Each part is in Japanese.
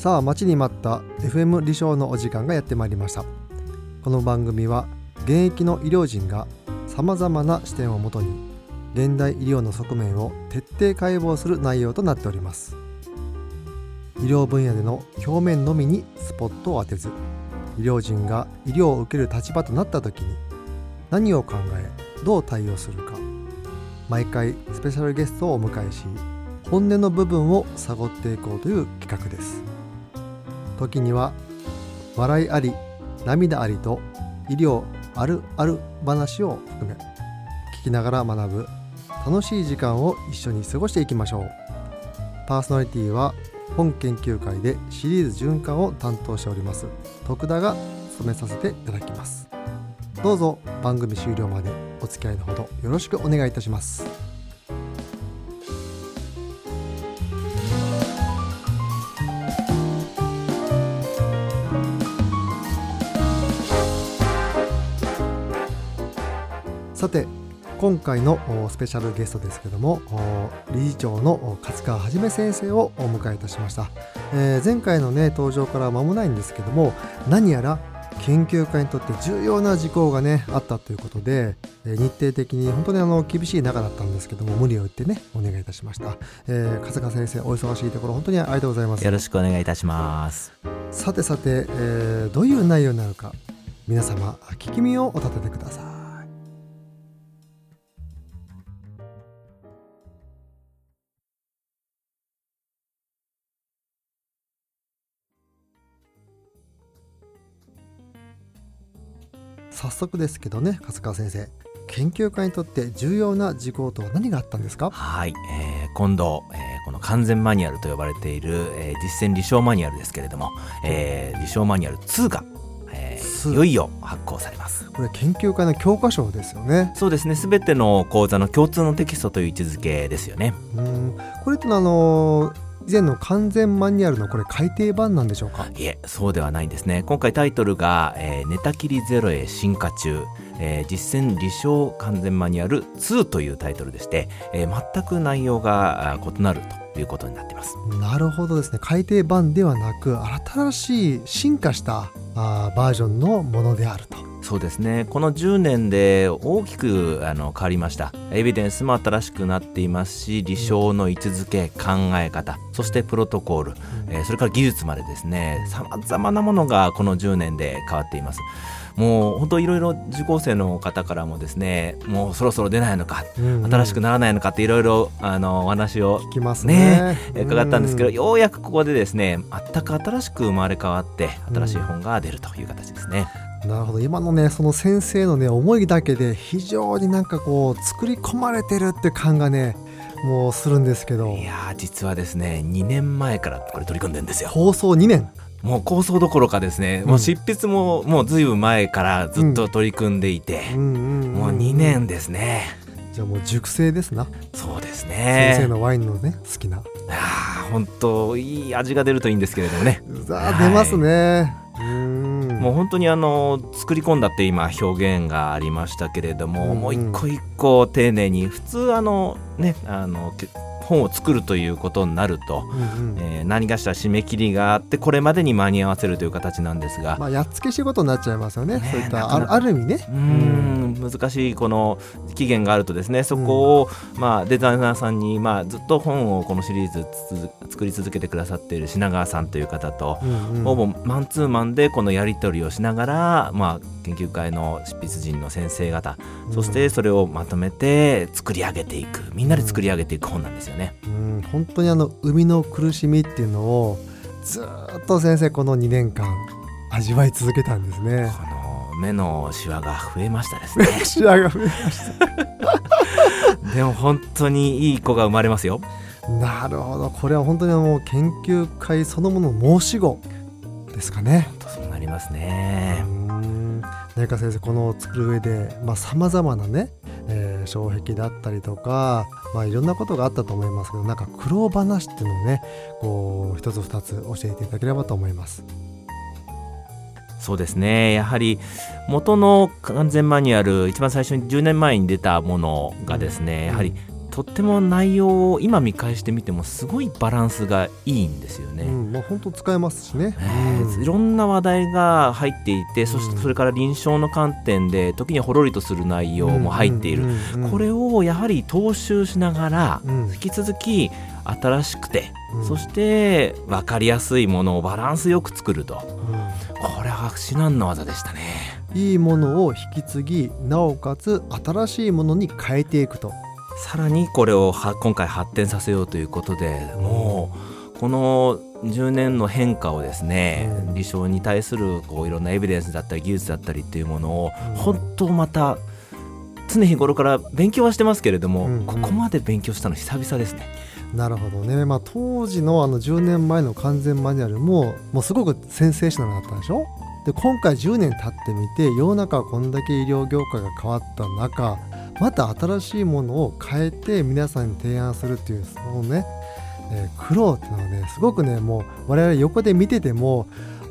さあ待ちに待った FM 離床のお時間がやってまいりました。この番組は現役の医療人がさまざまな視点をもとに現代医療の側面を徹底解剖する内容となっております。医療分野での表面のみにスポットを当てず医療人が医療を受ける立場となった時に何を考えどう対応するか毎回スペシャルゲストをお迎えし本音の部分を探っていこうという企画です。時には笑いあり涙ありと医療あるある話を含め聞きながら学ぶ楽しい時間を一緒に過ごしていきましょう。パーソナリティは本研究会でシリーズ循環を担当しております。徳田が務めさせていただきます。どうぞ番組終了までお付き合いのほどよろしくお願いいたします。さて今回のスペシャルゲストですけども理事長の勝川はじめ先生をお迎えいたしました、えー、前回のね登場から間もないんですけども何やら研究会にとって重要な事項がねあったということで、え日程的に本当にあの厳しい中だったんですけども無理を言ってねお願いいたしました、えー、笠川先生お忙しいところ本当にありがとうございます。よろしくお願いいたします。さてさて、えー、どういう内容になるか皆様聞き耳をお立ててください早速ですけどね勝川先生。研究家にとって重要な事項とは何があったんですか？はい、えー、今度、えー、この完全マニュアルと呼ばれている、えー、実践理想マニュアルですけれども、えー、理想マニュアル2がえー、いよいよ発行されます。これ研究会の教科書ですよね。そうですね。すべての講座の共通のテキストという位置づけですよね。うん。これってあのー以前の完全マニュアルのこれ改訂版なんでしょうか？いえそうではないんですね。今回タイトルが、えー、寝たきりゼロへ進化中、えー、実践理想完全マニュアル2というタイトルでして、えー、全く内容が異なるということになっています。なるほどですね。改訂版ではなく新しい進化したあバージョンのものであるとそうですね。この10年で大きくあの変わりました。エビデンスも新しくなっていますし理想の位置づけ考え方そしてプロトコール、えー、それから技術までですね。さまざまなものがこの10年で変わっています。もう本当いろいろ受講生の方からもですねもうそろそろ出ないのか、うんうん、新しくならないのかっていろいろあのお話を聞きますね。ね伺ったんですけど、ようやくここでですね全く新しく生まれ変わって新しい本が出るという形ですね。なるほど。今のねその先生のね思いだけで非常になんかこう作り込まれてるって感がねもうするんですけど。いや実はですね2年前からこれ取り組んでんですよ。放送2年。もう構想どころかですね、うん、もう執筆ももうずいぶん前からずっと取り組んでいて、もう2年ですね。じゃあもう熟成ですな。そうですね。先生のワインのね好きな。あ本当いい味が出るといいんですけれどもね。あ出ますね、もう本当にあの作り込んだって今表現がありましたけれども、うん、もう一個一個丁寧に普通あのねあの本を作るということになると、うんうん、えー、何かしら締め切りがあってこれまでに間に合わせるという形なんですが、まあ、やっつけ仕事になっちゃいますよね、ね、そういったあある意味ね。うん難しいこの期限があるとですねそこを、うん、まあ、デザイナーさんに、まあ、ずっと本をこのシリーズ作り続けてくださっている品川さんという方と、うんうん、ほぼマンツーマンでこのやり取りをしながら、まあ、研究会の執筆陣の先生方、うん、そしてそれをまとめて作り上げていくみんなで作り上げていく本なんですよね。うん、本当にあの生みの苦しみっていうのをずっと先生この2年間味わい続けたんですね。この目のシワが増えましたですね。シワが増えました。でも本当にいい子が生まれますよ。なるほどこれは本当にもう研究会そのもの申し子ですかね。そうなりますね。何か先生この作る上でさまざ、まなね、えー、障壁だったりとか、まあ、いろんなことがあったと思いますけどなんか苦労話っていうのをねこう一つ二つ教えていただければと思います。そうですねやはり元の完全マニュアル一番最初に10年前に出たものがですね、うん、やはりとっても内容を今見返してみてもすごいバランスがいいんですよね。うん、もう本当使えますしね。いろんな話題が入っていてそしてうんそれから臨床の観点で時にはほろりとする内容も入っている、うんうんうんこれをやはり踏襲しながらうん引き続き新しくて、うんそして分かりやすいものをバランスよく作るとこれは至難の技でしたね。いいものを引き継ぎなおかつ新しいものに変えていくと。さらにこれをは今回発展させようということでもうこの10年の変化をですね、うん。理想に対するこういろんなエビデンスだったり技術だったりっていうものをうん本当また常日頃から勉強はしてますけれども、うんうん。ここまで勉強したの久々ですね。なるほどね、まあ、当時のあの10年前の完全マニュアルももうすごくセンセーショナルだったでしょ？で今回10年経ってみて世の中はこんだけ医療業界が変わった中また新しいものを変えて皆さんに提案するっていうそのね、えー苦労っていうのはねすごくねもう我々横で見てても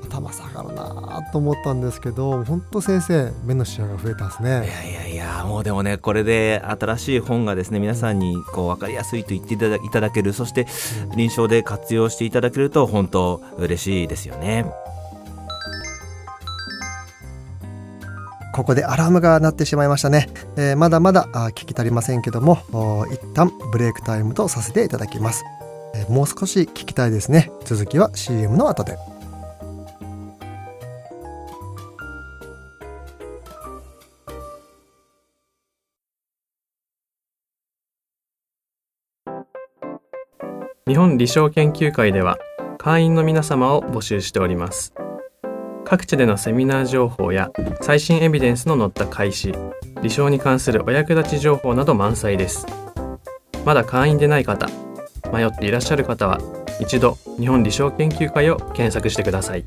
頭下がるなと思ったんですけど本当先生目の視野が増えたんですいね。やいやいやもうでもねこれで新しい本がですね皆さんにこう分かりやすいと言っていただいただけるそして臨床で活用していただけると本当嬉しいですよね。ここでアラームが鳴ってしまいましたね、えーまだまだあ聞き足りませんけども一旦ブレイクタイムとさせていただきます、えーもう少し聞きたいですね。続きは CM の後で。日本理商研究会では会員の皆様を募集しております。各地でのセミナー情報や最新エビデンスの載った開始理想に関するお役立ち情報など満載です。まだ会員でない方迷っていらっしゃる方は一度日本理商研究会を検索してください。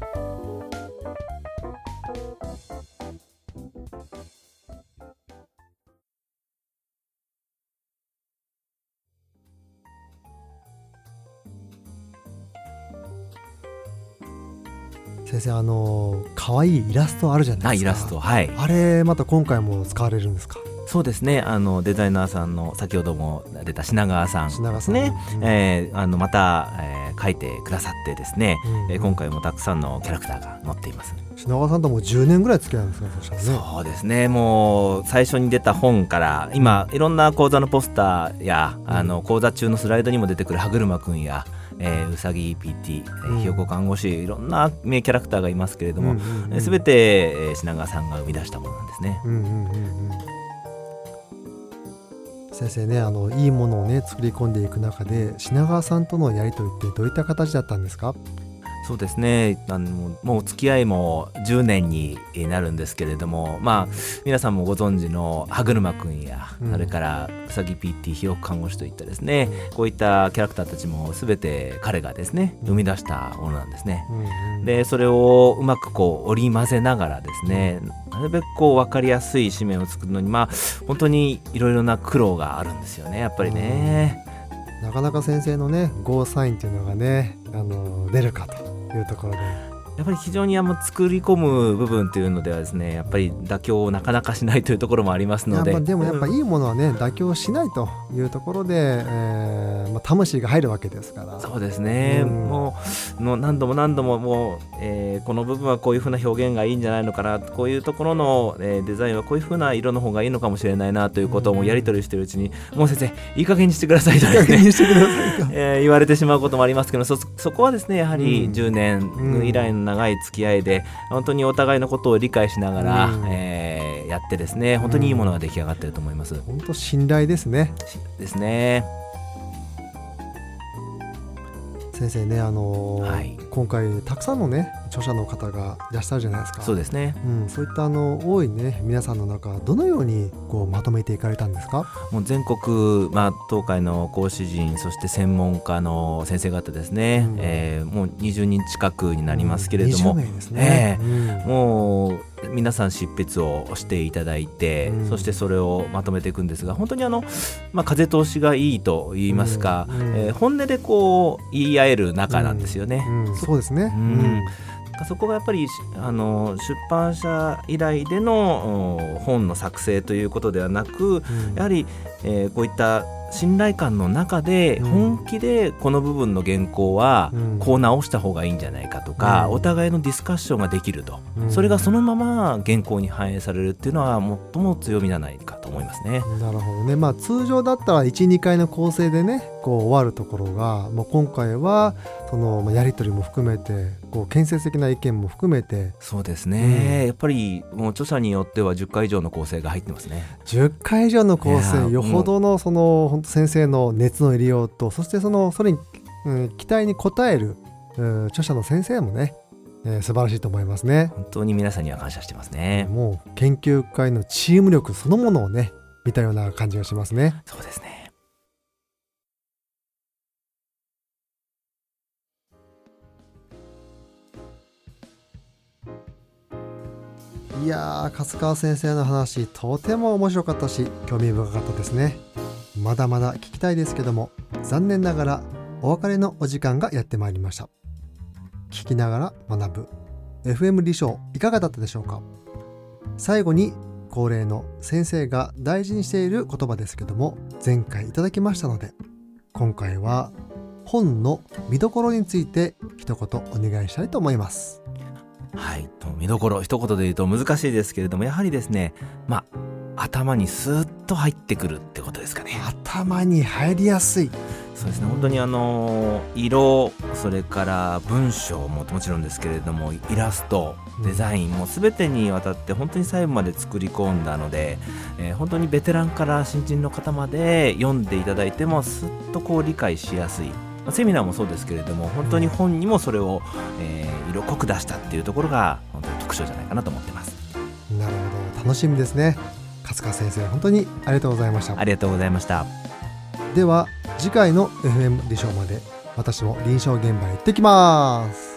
先生あのー可愛いイラストあるじゃないですか。あイラストはい。あれまた今回も使われるんですか？そうですね。あのデザイナーさんの先ほども出た品川さん品川さん。ね、うんえーあのまた、えー書いてくださってですね、うんえー今回もたくさんのキャラクターが載っています、品川さんともう10年ぐらい付き合うんですねそうですね。もう最初に出た本から今いろんな講座のポスターやあの講座中のスライドにも出てくる歯車くんや、えーうさぎ PT、えん。ひよこ看護師いろんな名キャラクターがいますけれども、うんうんうんすべて、えー品川さんが生み出したものなんですね。うんうんうんうん。先生ねあのいいものをね作り込んでいく中で品川さんとのやり取りってどういった形だったんですか？そうですね。あのもうお付き合いも10年になるんですけれどもまあ皆さんもご存知の歯車くんや、うん。それからうさぎ PT ひよこ看護師といったですねこういったキャラクターたちも全て彼がですね生み出したものなんですね。うんうんでそれをうまくこう織り交ぜながらですねなるべくこう分かりやすい紙面を作るのにまあ本当にいろいろな苦労があるんですよねやっぱりね。なかなか先生のねゴーサインっていうのがねあの出るかというところで。やっぱり非常にあの作り込む部分というのではですねやっぱり妥協をなかなかしないというところもありますので。でもやっぱうんいいものはね妥協しないというところで、えーまあ、魂が入るわけですから。そうですね、うん。もうの何度も何度ももう、えーこの部分はこういうふうな表現がいいんじゃないのかなこういうところの、えーデザインはこういうふうな色の方がいいのかもしれないなということをやり取りしてるうちに、もう先生いい加減にしてくださいとですねにしてくださいと。えー言われてしまうこともありますけどそそこはですねやはりうん。10年以来の長い付き合いで、本当にお互いのことを理解しながら、うんえーやってですね本当にいいものが出来上がってると思います。本当信頼ですねですね。先生ねあのーはい今回たくさんのね著者の方がいらっしゃるじゃないですか。そうですね。うん、そういったあの多いね皆さんの中どのようにこうまとめていかれたんですか？もう全国、まあ、東海の講師陣そして専門家の先生方ですね、うん。えーもう20人近くになりますけれども、20名ですね、うん。もう皆さん執筆をしていただいて、うん。そしてそれをまとめていくんですが本当にあの、まあ、風通しがいいと言いますか、うん。うん。えー本音でこう言い合える仲なんですよね。うん。そうですね、うんそこがやっぱりしあの出版社以来でのお本の作成ということではなくうん。やはり、えーこういった信頼感の中でうん。本気でこの部分の原稿はうん。こう直した方がいいんじゃないかとか、うん。お互いのディスカッションができると、うん。それがそのまま原稿に反映されるっていうのは最も強みじゃないかと思いますね。なるほどね。まあ通常だったら12回の構成でねこう終わるところが、まあ、今回はそのまあやり取りも含めてこう建設的な意見も含めて。そうですね、うん。やっぱりもう著者によっては10回以上の構成が入ってますね。10回以上の構成よほどのその本当先生の熱の入れようとそしてそのそれに、うん期待に応える、うん著者の先生もね、えー素晴らしいと思いますね。本当に皆さんには感謝してますね。もう研究会のチーム力そのものをね見たような感じがしますね。そうですね。いやー勝川先生の話とても面白かったし興味深かったですねまだまだ聞きたいですけども残念ながらお別れのお時間がやってまいりました。聞きながら学ぶ。FM 理想いかがだったでしょうか？最後に恒例の先生が大事にしている言葉ですけども前回いただきましたので今回は本の見どころについて一言お願いしたいと思います。はい、と見どころ一言で言うと難しいですけれどもやはりですねまあ頭にスーッと入ってくるってことですかね。頭に入りやすい。そうですね。本当にあの色それから文章ももちろんですけれどもイラストデザインも全てにわたって本当に細部まで作り込んだので、えー本当にベテランから新人の方まで読んでいただいてもすっとこう理解しやすい。まあセミナーもそうですけれども本当に本にもそれを、えー色濃く出したっていうところが本当に特徴じゃないかなと思ってます。なるほど。楽しみですね勝川先生本当にありがとうございました。ありがとうございました。では次回の FM 理想まで私も臨床現場へ行ってきます